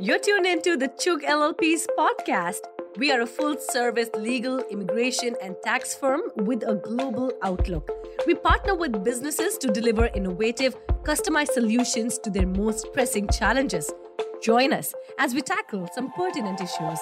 You're tuned into the Chugh LLP's podcast. We are a full service legal, immigration, and tax firm with a global outlook. We partner with businesses to deliver innovative, customized solutions to their most pressing challenges. Join us as we tackle some pertinent issues.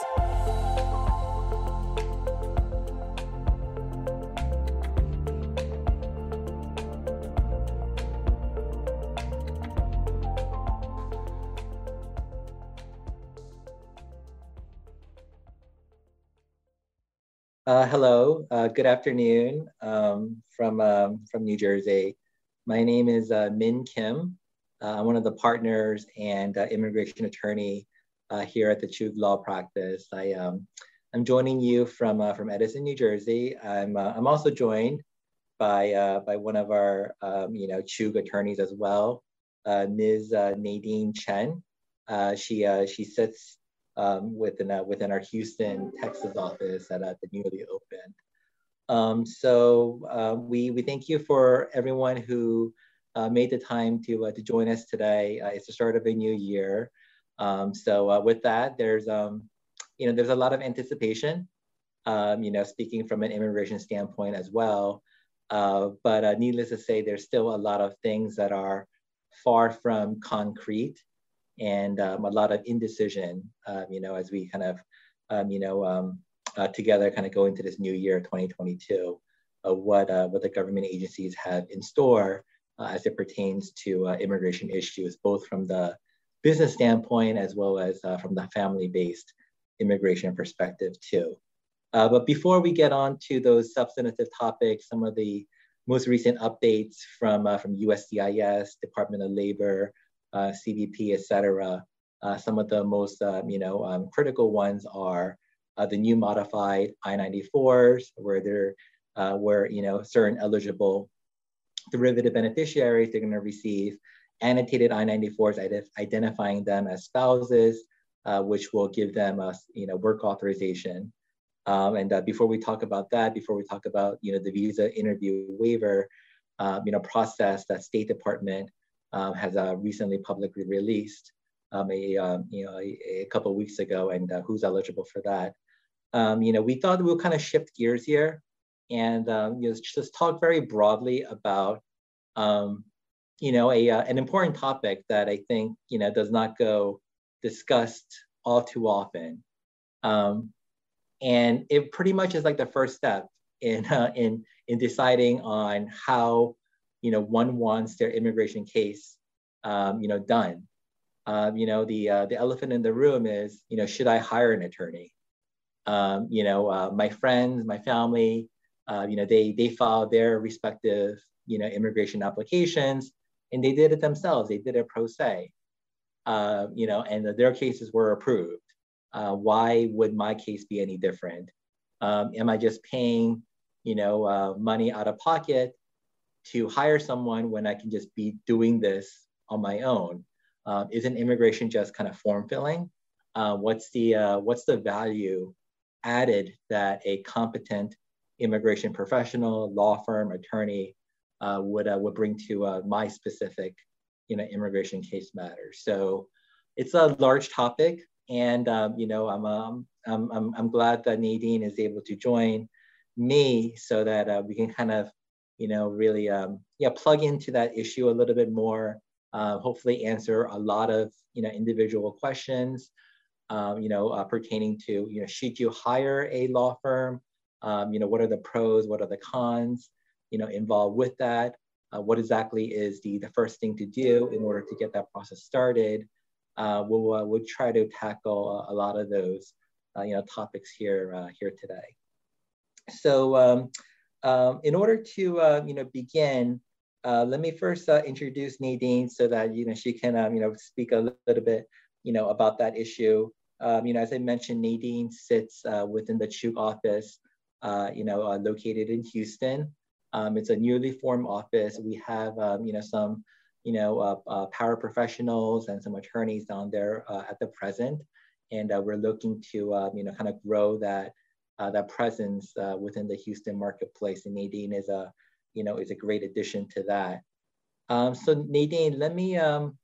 Uh, hello, uh, good afternoon um, from, um, from New Jersey. My name is uh, Min Kim. Uh, I'm one of the partners and uh, immigration attorney uh, here at the Chugh Law Practice. I, um, I'm joining you from, from Edison, New Jersey. I'm, I'm also joined by, by one of our um, you know, Chugh attorneys as well, Ms. Nadine Chen. she, she sits um, within, uh, within our Houston, Texas office at uh, the newly opened. Um, so uh, we, we thank you for everyone who uh, made the time to, uh, to join us today. It's the start of a new year. Um, so with that, there's, um, you know, there's a lot of anticipation, um, you know, speaking from an immigration standpoint as well. but needless to say, there's still a lot of things that are far from concrete and um, a lot of indecision, um, you know, as we kind of, um, you know, um, uh, together kind of go into this new year, 2022, of what, uh, what the government agencies have in store uh, as it pertains to uh, immigration issues, both from the business standpoint as well as uh, from the family-based immigration perspective too. Uh, but before we get on to those substantive topics, some of the most recent updates from, from USCIS, Department of Labor, CBP, et cetera. Uh, some of the most um, you know, um, critical ones are uh, the new modified I-94s, where they're where you know certain eligible derivative beneficiaries they're going to receive annotated I-94s identifying them as spouses, uh, which will give them a you know work authorization. Um, and uh, before we talk about that, before we talk about you know the visa interview waiver, uh, you know process that State Department um, has uh, recently publicly released um, a, um, you know, a, a couple weeks ago and uh, who's eligible for that. Um, you know, we thought we'll kind of shift gears here and um, you know, just talk very broadly about, um, you know, a, uh, an important topic that I think, you know, does not go discussed all too often. and it pretty much is like the first step in, uh, in, in deciding on how you know, one wants their immigration case, um, you know, done. Um, you know, the uh, the elephant in the room is, you know, should I hire an attorney? Um, you know, uh, my friends, my family, uh, you know, they they filed their respective, you know, immigration applications, and they did it themselves. They did it pro se, uh, you know, and their cases were approved. Uh, why would my case be any different? Um, am I just paying, you know, uh, money out of pocket to hire someone when I can just be doing this on my own? Um, isn't immigration just kind of form filling? Uh, what's the uh, what's the value added that a competent immigration professional, law firm, attorney uh, would uh, would bring to uh, my specific, you know, immigration case matter? So it's a large topic, and um, you know, I'm, um, I'm I'm I'm glad that Nadine is able to join me so that uh, we can kind of you know, really, um, yeah, plug into that issue a little bit more. Uh, hopefully, answer a lot of you know individual questions. Um, you know, uh, pertaining to you know, should you hire a law firm? Um, you know, what are the pros? What are the cons? You know, involved with that. Uh, what exactly is the the first thing to do in order to get that process started? Uh, we'll uh, we'll try to tackle a, a lot of those uh, you know topics here here today. So. Um, um, in order to uh, you know begin, uh, let me first uh, introduce Nadine so that you know she can um, you know speak a little bit you know about that issue. Um, you know, as I mentioned, Nadine sits uh, within the Chugh office, uh, you know, uh, located in Houston. Um, it's a newly formed office. We have um, you know some you know paraprofessionals and some attorneys down there at the present, and we're looking to um, you know kind of grow that that presence uh, within the Houston marketplace. And Nadine is a, you know, is a great addition to that. Um, so Nadine, let me, um,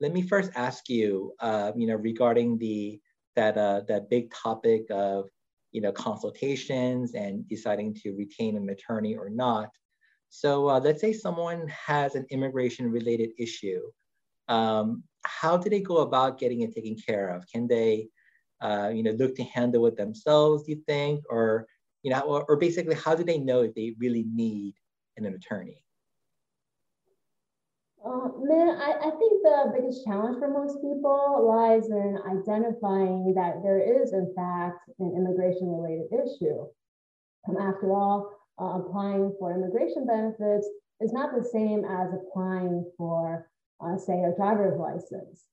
let me first ask you, uh, you know, regarding the that uh, that big topic of you know consultations and deciding to retain an attorney or not. So uh, let's say someone has an immigration related issue. Um, how do they go about getting it taken care of? Can they, uh, you know, look to handle it themselves? Do you think, or you know, or, or basically, how do they know if they really need an attorney? Uh, Min, I, I think the biggest challenge for most people lies in identifying that there is, in fact, an immigration related issue. Um, after all, uh, applying for immigration benefits is not the same as applying for, uh, say, a driver's license.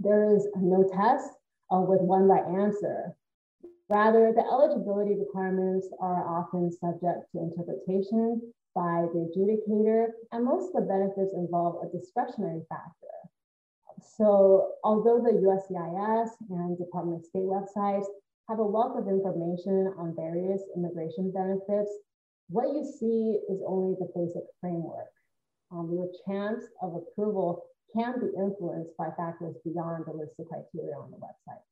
There is no test uh, with one right answer. Rather, the eligibility requirements are often subject to interpretation by the adjudicator, and most of the benefits involve a discretionary factor. So although the USCIS and Department of State websites have a wealth of information on various immigration benefits, what you see is only the basic framework. Um, your chance of approval can be influenced by factors beyond the list of criteria on the website.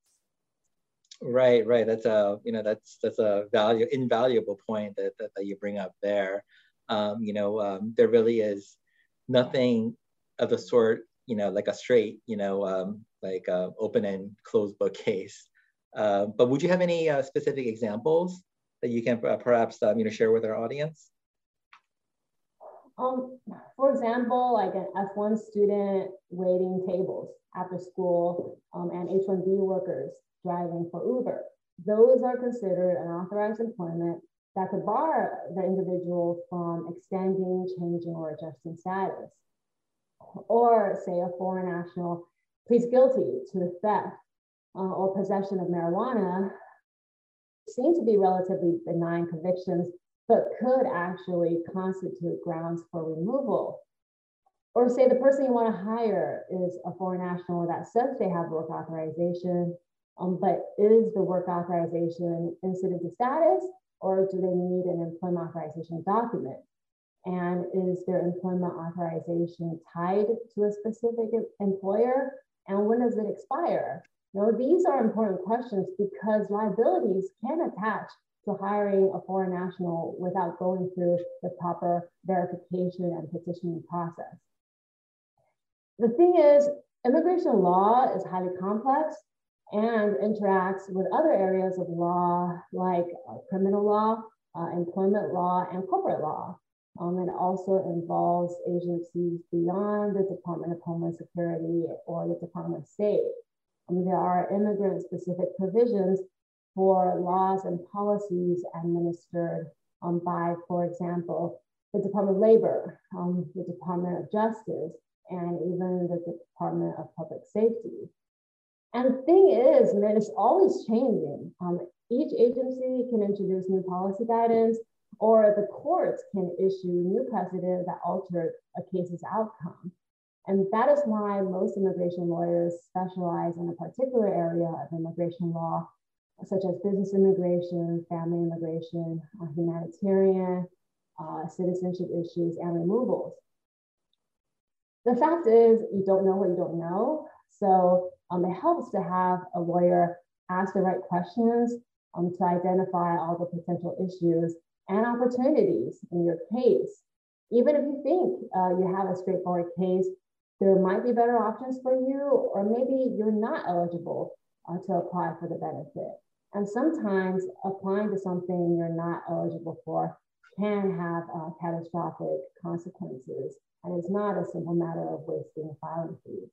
Right, right. That's a you know that's that's a value invaluable point that, that, that you bring up there um, you know, um, there really is nothing of the sort, you know, like a straight, you know, um, like uh, open and closed book case. Uh, but would you have any uh, specific examples that you can uh, perhaps, um, you know, share with our audience? Um, for example, like an F1 student waiting tables after school um, and H1B workers driving for Uber. Those are considered unauthorized employment that could bar the individual from extending, changing, or adjusting status. Or say a foreign national pleads guilty to the theft uh, or possession of marijuana seem to be relatively benign convictions, but could actually constitute grounds for removal. Or say the person you want to hire is a foreign national that says they have work authorization, um, but is the work authorization incident to status or do they need an employment authorization document? And is their employment authorization tied to a specific employer? And when does it expire? You know, these are important questions because liabilities can attach to hiring a foreign national without going through the proper verification and petitioning process. The thing is, immigration law is highly complex and interacts with other areas of law like criminal law, uh, employment law, and corporate law. Um, it also involves agencies beyond the Department of Homeland Security or the Department of State. Um, there are immigrant specific provisions for laws and policies administered um, by, for example, the Department of Labor, um, the Department of Justice, and even the Department of Public Safety. And the thing is, Min, it's always changing. Um, each agency can introduce new policy guidance, or the courts can issue new precedent that alter a case's outcome. And that is why most immigration lawyers specialize in a particular area of immigration law, such as business immigration, family immigration, uh, humanitarian, uh, citizenship issues, and removals. The fact is, you don't know what you don't know. So um, it helps to have a lawyer ask the right questions um, to identify all the potential issues and opportunities in your case. Even if you think uh, you have a straightforward case, there might be better options for you, or maybe you're not eligible uh, to apply for the benefit. And sometimes applying to something you're not eligible for can have uh, catastrophic consequences. And it's not a simple matter of wasting a filing fees.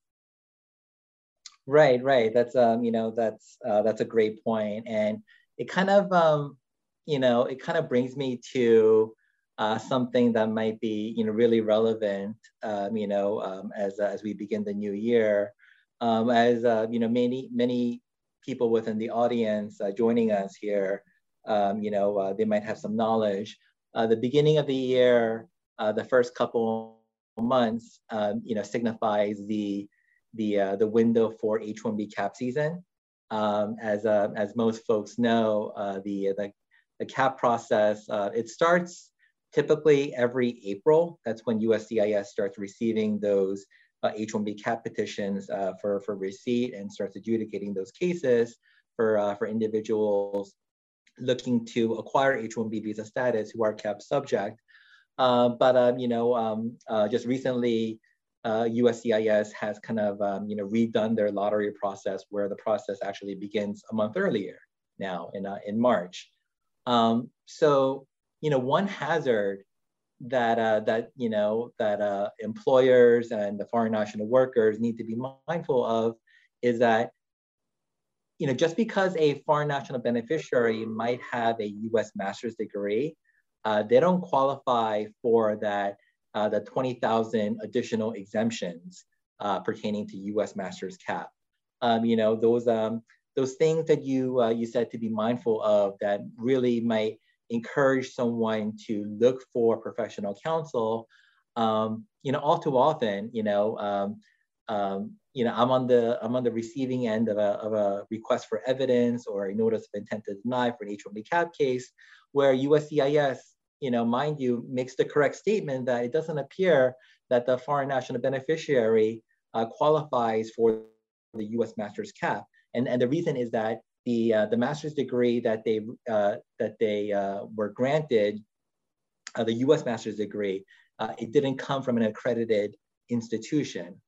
Right, right. That's um, you know, that's uh, that's a great point, and it kind of um, you know, it kind of brings me to uh, something that might be you know really relevant, um, you know, um, as uh, as we begin the new year, um, as uh, you know, many many people within the audience uh, joining us here, um, you know, uh, they might have some knowledge. Uh, the beginning of the year, uh, the first couple months, um, you know, signifies the the uh, the window for H-1B cap season. Um, as uh, as most folks know, the, the the cap process it starts typically every April. That's when USCIS starts receiving those H-1B cap petitions uh, for, for receipt and starts adjudicating those cases for, uh, for individuals looking to acquire H-1B visa status who are cap subject. Uh, but um, you know, um, uh, just recently, uh, USCIS has kind of um, you know redone their lottery process, where the process actually begins a month earlier now in in March. Um, so you know, one hazard that uh, that you know that uh, employers and the foreign national workers need to be mindful of is that you know just because a foreign national beneficiary might have a U.S. master's degree, uh, they don't qualify for that uh, the twenty thousand additional exemptions uh, pertaining to U.S. master's cap. Um, you know those um, those things that you uh, you said to be mindful of that really might encourage someone to look for professional counsel, um, you know, all too often, you know, um, um, you know, I'm on the I'm on the receiving end of a, of a request for evidence or a notice of intent to deny for an H-1B cap case, where USCIS, you know, mind you, makes the correct statement that it doesn't appear that the foreign national beneficiary uh, qualifies for the U.S. master's cap, and and the reason is that the uh, the master's degree that they uh, that they uh, were granted, uh, the U.S. master's degree, uh, it didn't come from an accredited institution.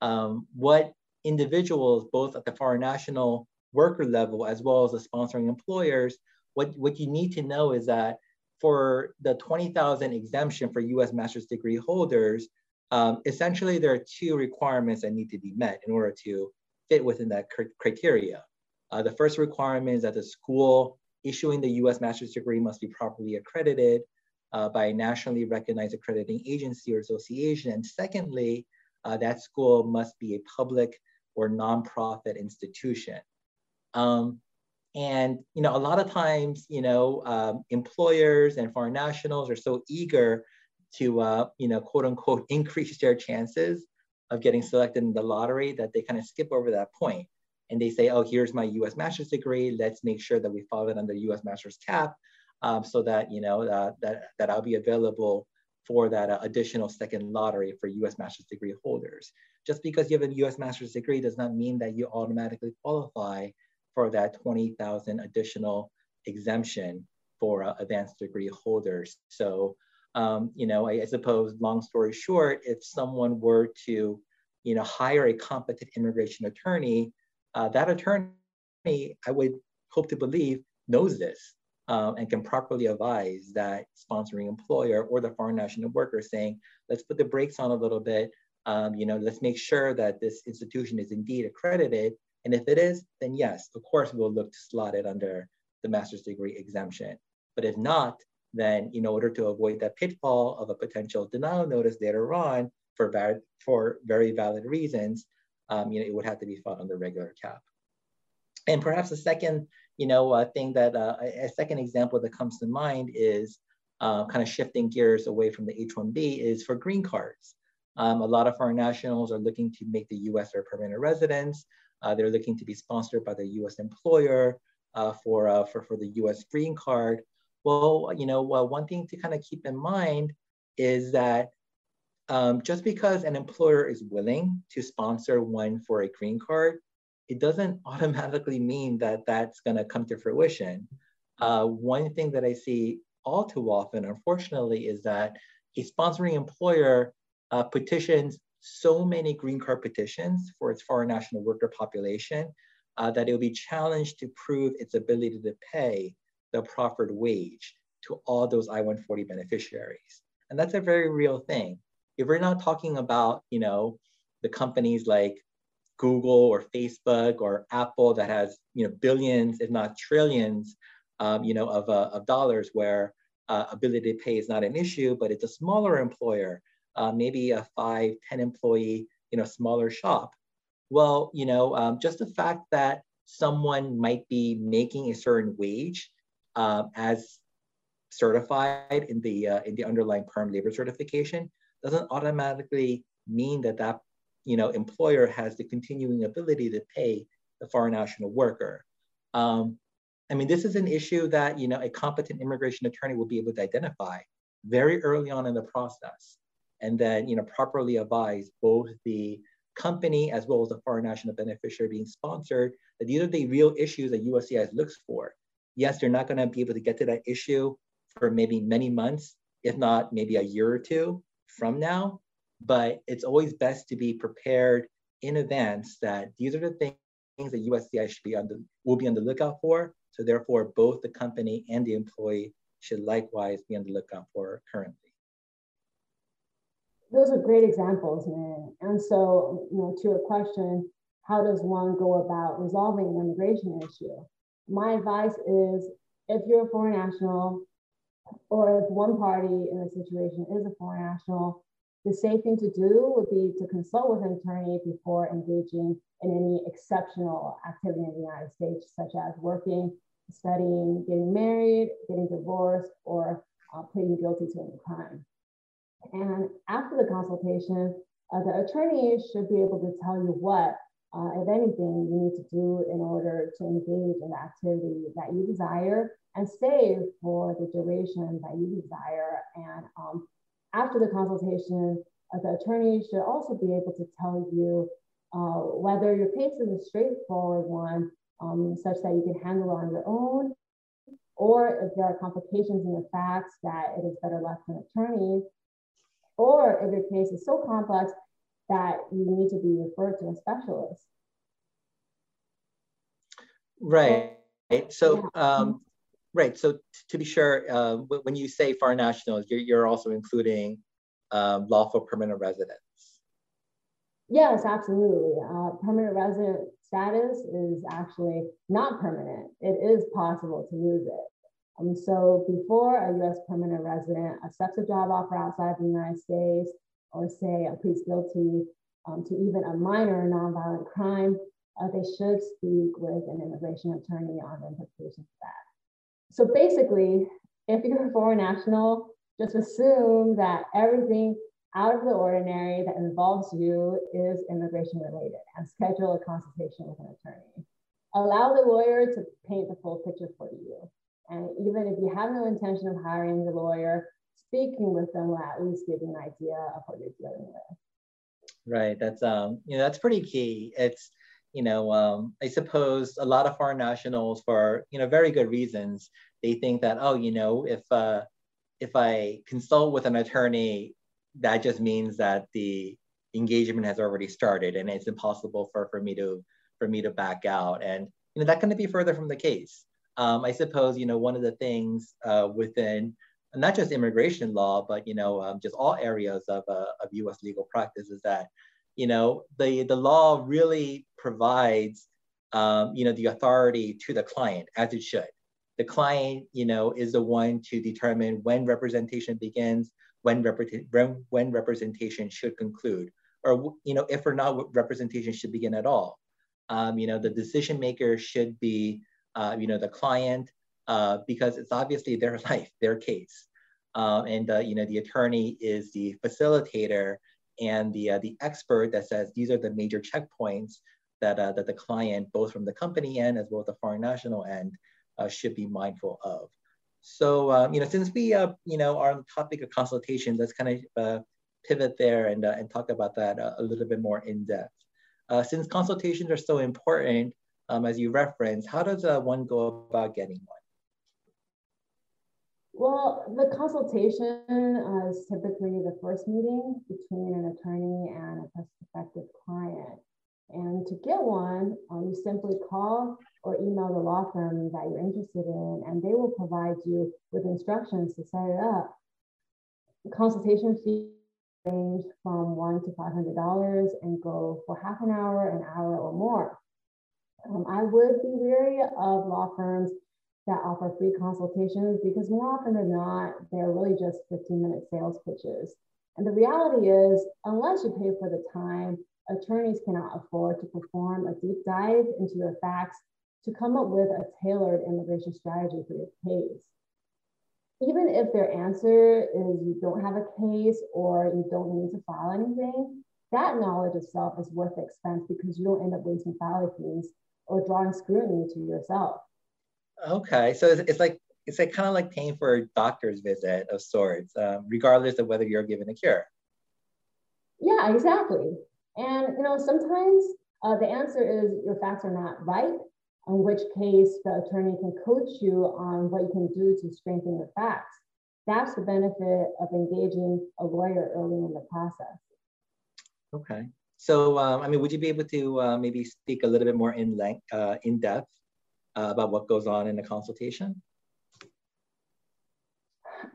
Um, what individuals, both at the foreign national worker level as well as the sponsoring employers, what what you need to know is that for the 20,000 exemption for U.S. master's degree holders, um, essentially there are two requirements that need to be met in order to fit within that cr criteria. Uh, the first requirement is that the school issuing the US master's degree must be properly accredited uh, by a nationally recognized accrediting agency or association. And secondly, uh, that school must be a public or nonprofit institution. Um, and you know, a lot of times, you know, um, employers and foreign nationals are so eager to, uh, you know, quote unquote, increase their chances of getting selected in the lottery that they kind of skip over that point and they say, oh, here's my US master's degree. Let's make sure that we follow it under US master's cap um, so that, you know, uh, that, that I'll be available for that uh, additional second lottery for US master's degree holders. Just because you have a US master's degree does not mean that you automatically qualify for that 20,000 additional exemption for uh, advanced degree holders. So, um, you know, I, I suppose long story short, if someone were to, you know, hire a competent immigration attorney uh, that attorney, I would hope to believe, knows this um, and can properly advise that sponsoring employer or the foreign national worker saying, let's put the brakes on a little bit. Um, you know, let's make sure that this institution is indeed accredited. And if it is, then yes, of course, we'll look to slot it under the master's degree exemption. But if not, then in order to avoid that pitfall of a potential denial notice later on for, for very valid reasons, um, you know, it would have to be filed under regular cap. And perhaps a second, you know, uh, thing that uh, a second example that comes to mind is uh, kind of shifting gears away from the H-1B is for green cards. Um, a lot of foreign nationals are looking to make the U.S. their permanent residence. Uh, they're looking to be sponsored by the U.S. employer uh, for, uh, for, for the U.S. green card. Well, you know, one thing to kind of keep in mind is that um, just because an employer is willing to sponsor one for a green card, it doesn't automatically mean that that's going to come to fruition. Uh, one thing that I see all too often, unfortunately, is that a sponsoring employer uh, petitions so many green card petitions for its foreign national worker population uh, that it will be challenged to prove its ability to pay the proffered wage to all those I-140 beneficiaries. And that's a very real thing if we're not talking about, you know, the companies like Google or Facebook or Apple that has, you know, billions, if not trillions, um, you know, of, uh, of dollars where uh, ability to pay is not an issue, but it's a smaller employer, uh, maybe a five, 10 employee, you know, smaller shop. Well, you know, um, just the fact that someone might be making a certain wage um, as certified in the uh, in the underlying perm labor certification doesn't automatically mean that that you know, employer has the continuing ability to pay the foreign national worker. Um, I mean, this is an issue that you know a competent immigration attorney will be able to identify very early on in the process. and then you know properly advise both the company as well as the foreign national beneficiary being sponsored that these are the real issues that USCIS looks for. Yes, they're not going to be able to get to that issue for maybe many months, if not maybe a year or two from now, but it's always best to be prepared in advance that these are the things that USCIS should be on the will be on the lookout for. So therefore, both the company and the employee should likewise be on the lookout for currently. Those are great examples, Min. And so, you know, to your question, how does one go about resolving an immigration issue? My advice is if you're a foreign national, or if one party in the situation is a foreign national, the safe thing to do would be to consult with an attorney before engaging in any exceptional activity in the United States, such as working, studying, getting married, getting divorced, or uh, pleading guilty to a crime. And after the consultation, uh, the attorney should be able to tell you what, uh, if anything, you need to do in order to engage in the activity that you desire and stay for the duration that you desire. And um, after the consultation, uh, the attorney should also be able to tell you uh, whether your case is a straightforward one, um, such that you can handle it on your own, or if there are complications in the facts that it is better left to an attorney, or if your case is so complex that you need to be referred to a specialist. Right. So, um, right. So, to be sure, uh, when you say foreign nationals, you're, you're also including um, lawful permanent residents. Yes, absolutely. Uh, permanent resident status is actually not permanent. It is possible to lose it. Um, so before a US permanent resident accepts a job offer outside the United States, or say a pleads guilty um, to even a minor nonviolent crime, uh, they should speak with an immigration attorney on the implications of that. So basically, if you're a foreign national, just assume that everything out of the ordinary that involves you is immigration related and schedule a consultation with an attorney. Allow the lawyer to paint the full picture for you. And even if you have no intention of hiring the lawyer, speaking with them will at least give you an idea of what you're dealing with. Right. That's um, you know, that's pretty key. It's, you know, um, I suppose a lot of foreign nationals, for you know, very good reasons, they think that oh, you know, if uh, if I consult with an attorney, that just means that the engagement has already started, and it's impossible for for me to for me to back out. And you know, that can be further from the case um, I suppose you know one of the things uh, within not just immigration law, but you know um, just all areas of, uh, of U.S. legal practice is that you know the the law really provides um, you know the authority to the client as it should. The client you know is the one to determine when representation begins, when, when, when representation should conclude, or you know if or not representation should begin at all. Um, you know the decision maker should be uh, you know, the client, uh, because it's obviously their life, their case. Um, and, uh, you know, the attorney is the facilitator and the, uh, the expert that says these are the major checkpoints that, uh, that the client, both from the company end as well as the foreign national end, uh, should be mindful of. So, um, you know, since we, you know, are on the topic of consultation, let's kind of pivot there and, and talk about that a little bit more in depth. since consultations are so important, um, as you referenced, how does uh, one go about getting one? Well, the consultation uh, is typically the first meeting between an attorney and a prospective client. And to get one, um, you simply call or email the law firm that you're interested in, and they will provide you with instructions to set it up. Consultation fees range from one to five hundred dollars and go for half an hour, an hour, or more. Um, I would be wary of law firms that offer free consultations because more often than not, they're really just 15 minute sales pitches. And the reality is, unless you pay for the time, attorneys cannot afford to perform a deep dive into your facts to come up with a tailored immigration strategy for your case. Even if their answer is you don't have a case or you don't need to file anything, that knowledge itself is worth the expense because you don't end up wasting filing fees or drawing scrutiny to yourself. Okay, so it's, it's like it's like kind of like paying for a doctor's visit of sorts, um, regardless of whether you're given a cure. Yeah, exactly. And you know, sometimes uh, the answer is your facts are not right, in which case the attorney can coach you on what you can do to strengthen your facts. That's the benefit of engaging a lawyer early in the process. Okay. So, um, I mean, would you be able to uh, maybe speak a little bit more in length, uh, in depth uh, about what goes on in the consultation?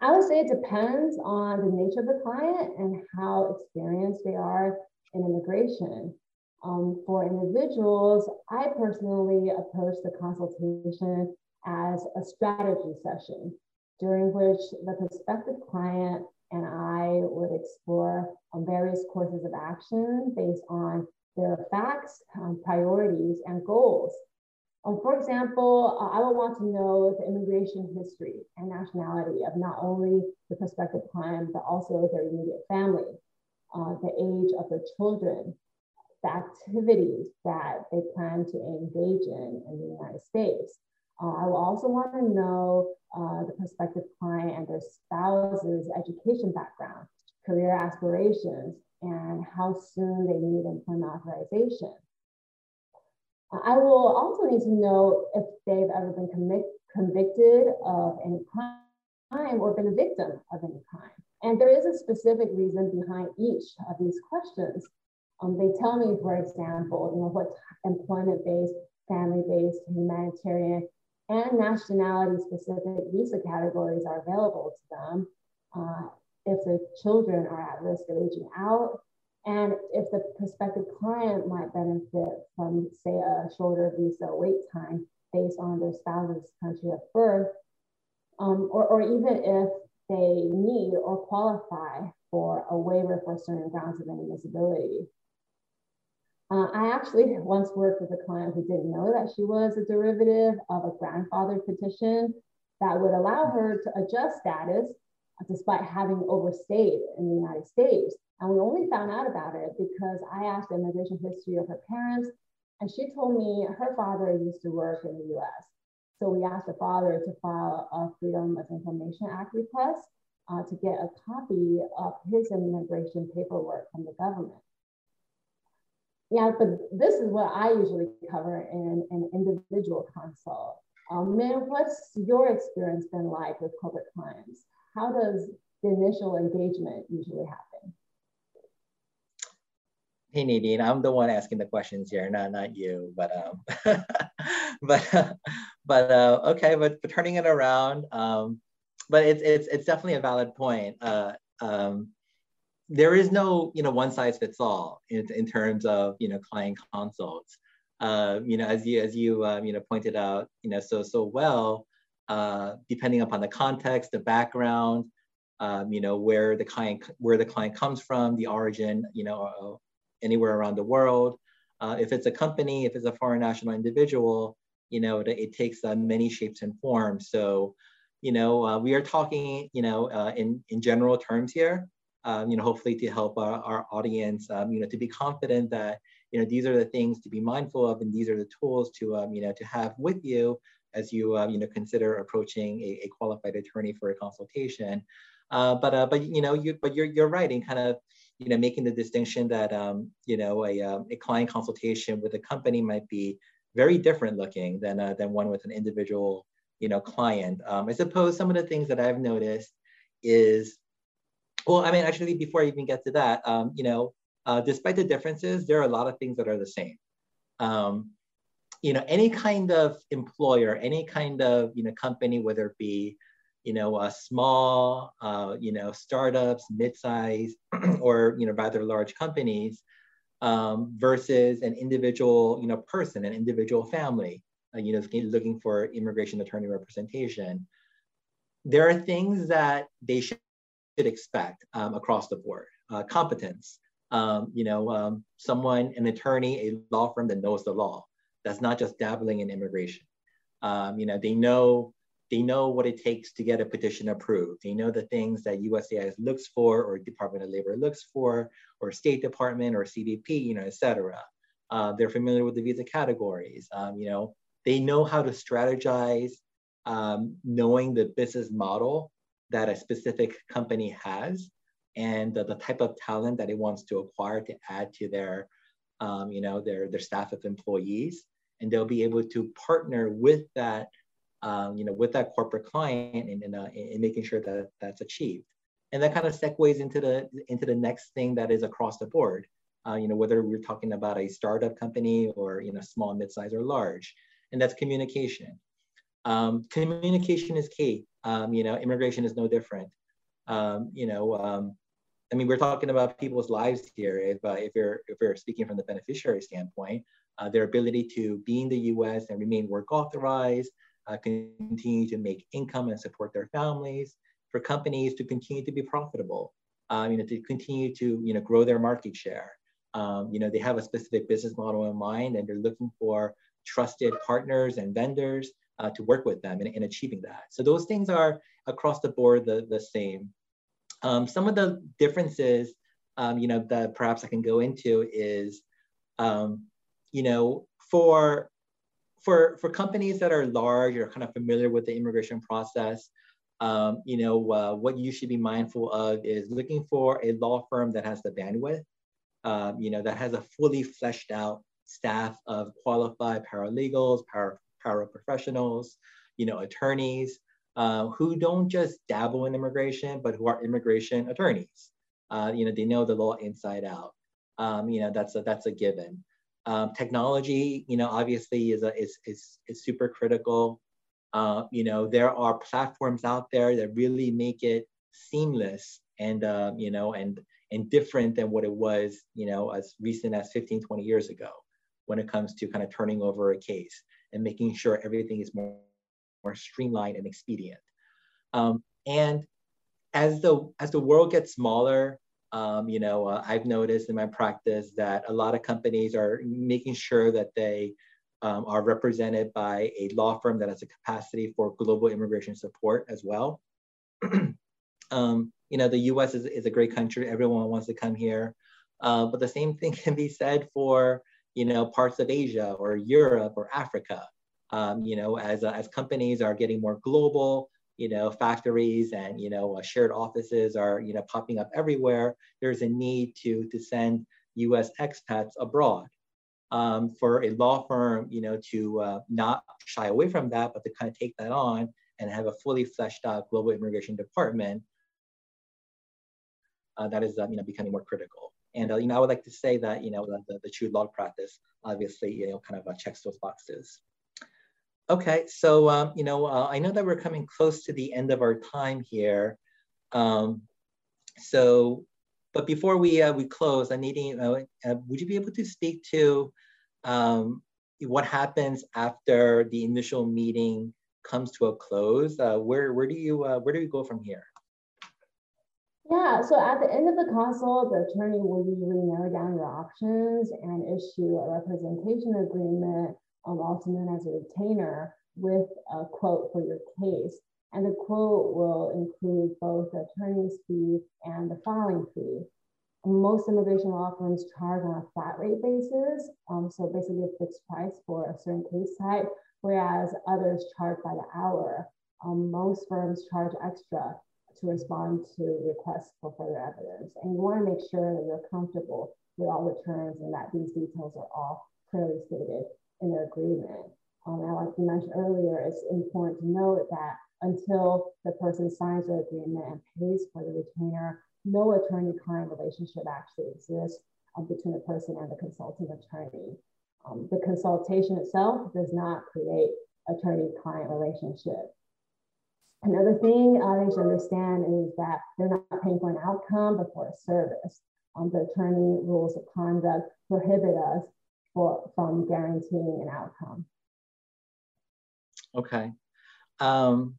I would say it depends on the nature of the client and how experienced they are in immigration. Um, for individuals, I personally approach the consultation as a strategy session during which the prospective client and I would explore um, various courses of action based on their facts, um, priorities, and goals. Um, for example, uh, I would want to know the immigration history and nationality of not only the prospective client, but also their immediate family, uh, the age of their children, the activities that they plan to engage in in the United States. Uh, I will also want to know uh, the prospective client and their spouse's education background, career aspirations, and how soon they need employment authorization. I will also need to know if they've ever been convicted of any crime or been a victim of any crime. And there is a specific reason behind each of these questions. Um, they tell me, for example, you know, what employment-based, family-based, humanitarian, and nationality specific visa categories are available to them uh, if the children are at risk of aging out and if the prospective client might benefit from, say, a shorter visa wait time based on their spouse's country of birth, um, or, or even if they need or qualify for a waiver for certain grounds of inadmissibility. Uh, I actually once worked with a client who didn't know that she was a derivative of a grandfather petition that would allow her to adjust status despite having overstayed in the United States. And we only found out about it because I asked the immigration history of her parents, and she told me her father used to work in the US. So we asked the father to file a Freedom of Information Act request uh, to get a copy of his immigration paperwork from the government. Yeah, but this is what I usually cover in an individual consult. Um, Min, what's your experience been like with corporate clients? How does the initial engagement usually happen? Hey Nadine, I'm the one asking the questions here, not not you, but um, but but uh, okay, but, but turning it around, um, but it's it's it's definitely a valid point. Uh, um, there is no you know one size fits all in, in terms of you know client consults. Uh, you know, as you as you um, you know pointed out, you know so so well, uh, depending upon the context, the background, um, you know where the client where the client comes from, the origin, you know, uh, anywhere around the world. Uh, if it's a company, if it's a foreign national individual, you know, it, it takes uh, many shapes and forms. So, you know, uh, we are talking, you know, in in general terms here um, you know, hopefully to help our, our audience, um, you know, to be confident that, you know, these are the things to be mindful of and these are the tools to, um, you know, to have with you as you, uh, you know, consider approaching a, a, qualified attorney for a consultation. Uh, but, uh, but, you know, you, but you're, you're right in kind of, you know, making the distinction that, um, you know, a, um, a client consultation with a company might be very different looking than, uh, than one with an individual, you know, client. Um, I suppose some of the things that I've noticed is well, I mean, actually, before I even get to that, um, you know, uh, despite the differences, there are a lot of things that are the same. Um, you know, any kind of employer, any kind of you know company, whether it be you know a small, uh, you know, startups, mid-sized, or you know rather large companies, um, versus an individual you know person, an individual family, uh, you know, looking for immigration attorney representation. There are things that they should should expect um, across the board. Uh, competence, um, you know, um, someone, an attorney, a law firm that knows the law, that's not just dabbling in immigration. Um, you know, they know they know what it takes to get a petition approved. They know the things that USCIS looks for, or Department of Labor looks for, or State Department, or CBP, you know, et cetera. Uh, they're familiar with the visa categories. Um, you know, they know how to strategize, um, knowing the business model that a specific company has and the, the type of talent that it wants to acquire to add to their, um, you know, their, their staff of employees. And they'll be able to partner with that, um, you know, with that corporate client in, in, uh, in making sure that that's achieved. And that kind of segues into the, into the next thing that is across the board. Uh, you know, whether we're talking about a startup company or, you know, small, mid-size or large, and that's communication. Um, communication is key. Um, you know, immigration is no different. Um, you know, um, I mean, we're talking about people's lives here. If, uh, if, you're, if you're speaking from the beneficiary standpoint, uh, their ability to be in the US and remain work authorized, uh, continue to make income and support their families, for companies to continue to be profitable, um, you know, to continue to, you know, grow their market share. Um, you know, they have a specific business model in mind and they're looking for trusted partners and vendors uh, to work with them in, in, achieving that. So those things are across the board the, the same. Um, some of the differences, um, you know, that perhaps I can go into is, um, you know, for for for companies that are large or kind of familiar with the immigration process, um, you know, uh, what you should be mindful of is looking for a law firm that has the bandwidth, uh, you know, that has a fully fleshed out staff of qualified paralegals, para, paraprofessionals, you know, attorneys uh, who don't just dabble in immigration, but who are immigration attorneys. Uh, you know, they know the law inside out. Um, you know, that's a, that's a given. Um, technology, you know, obviously is, a, is, is, is super critical. Uh, you know, there are platforms out there that really make it seamless and, uh, you know, and, and different than what it was, you know, as recent as 15, 20 years ago when it comes to kind of turning over a case and making sure everything is more, more streamlined and expedient. Um, and as the as the world gets smaller, um, you know, uh, I've noticed in my practice that a lot of companies are making sure that they um, are represented by a law firm that has a capacity for global immigration support as well. um, you know, the U.S. Is, is a great country; everyone wants to come here, uh, but the same thing can be said for you know, parts of Asia or Europe or Africa. Um, you know, as, uh, as companies are getting more global, you know, factories and, you know, uh, shared offices are, you know, popping up everywhere, there's a need to, to send US expats abroad. Um, for a law firm, you know, to uh, not shy away from that, but to kind of take that on and have a fully fleshed out global immigration department, uh, that is, uh, you know, becoming more critical. And uh, you know, I would like to say that you know the, the Chugh law practice obviously you know kind of uh, checks those boxes. Okay, so um, you know uh, I know that we're coming close to the end of our time here. Um, so, but before we uh, we close, I need you uh, would you be able to speak to um, what happens after the initial meeting comes to a close? Uh, where where do you where do we go from here? Yeah, so at the end of the consult, the attorney will usually narrow down your options and issue a representation agreement, um, also known as a retainer, with a quote for your case. And the quote will include both the attorney's fee and the filing fee. Most immigration law firms charge on a flat rate basis, um, so basically a fixed price for a certain case type, whereas others charge by the hour. Um, most firms charge extra to respond to requests for further evidence. And you want to make sure that you're comfortable with all the terms and that these details are all clearly stated in the agreement. Um, and like you mentioned earlier, it's important to note that until the person signs the agreement and pays for the retainer, no attorney-client relationship actually exists um, between the person and the consulting attorney. Um, the consultation itself does not create attorney-client relationship. Another thing uh, they should understand is that they're not paying for an outcome, but for a service. Um, the attorney rules of conduct prohibit us for, from guaranteeing an outcome. Okay. Um,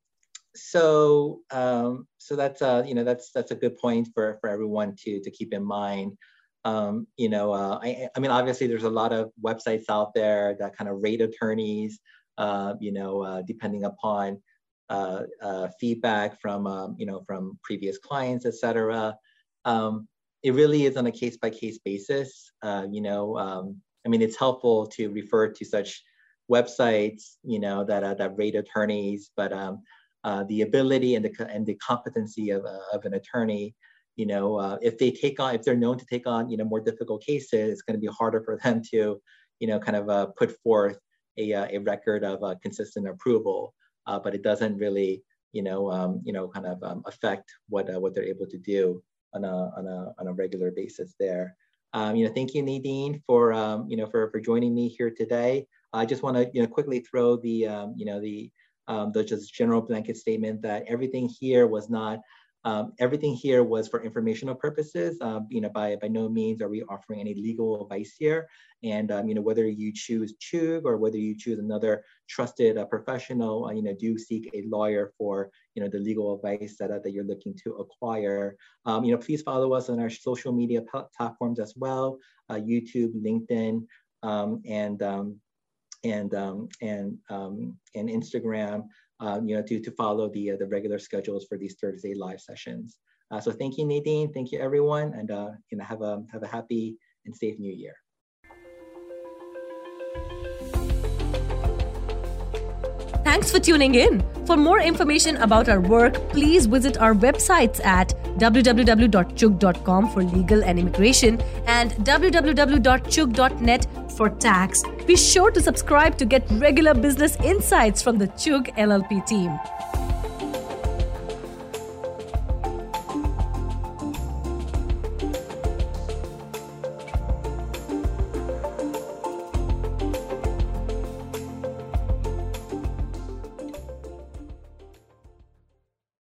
so um, so that's uh, you know that's that's a good point for for everyone to to keep in mind. Um, you know, uh, I, I mean, obviously, there's a lot of websites out there that kind of rate attorneys. Uh, you know, uh, depending upon uh, uh, feedback from um, you know from previous clients, etc. Um, it really is on a case by case basis. Uh, you know, um, I mean, it's helpful to refer to such websites, you know, that uh, that rate attorneys, but um, uh, the ability and the and the competency of, uh, of an attorney, you know, uh, if they take on, if they're known to take on, you know, more difficult cases, it's going to be harder for them to, you know, kind of uh, put forth a, uh, a record of consistent approval. But it doesn't really, you know, um, you know, kind of um, affect what what they're able to do on a on a on a regular basis there. Um, you know, thank you, Nadine, for um, you know for for joining me here today. I just want to you know quickly throw the um, you know the um, the just general blanket statement that everything here was not um, everything here was for informational purposes. Um, you know, by, by no means are we offering any legal advice here. And, um, you know, whether you choose Chugh or whether you choose another trusted uh, professional, uh, you know, do seek a lawyer for, you know, the legal advice that, uh, that you're looking to acquire. Um, you know, please follow us on our social media platforms as well, uh, YouTube, LinkedIn, um, and, and, and, and Instagram um, you know, to, to follow the, uh, the regular schedules for these Thursday live sessions. Uh, so thank you, Nadine. Thank you, everyone. And uh, you know, have, a, have a happy and safe new year. Thanks for tuning in. For more information about our work, please visit our websites at www.chugh.com for legal and immigration and www.chugh.net for tax. Be sure to subscribe to get regular business insights from the Chugh LLP team.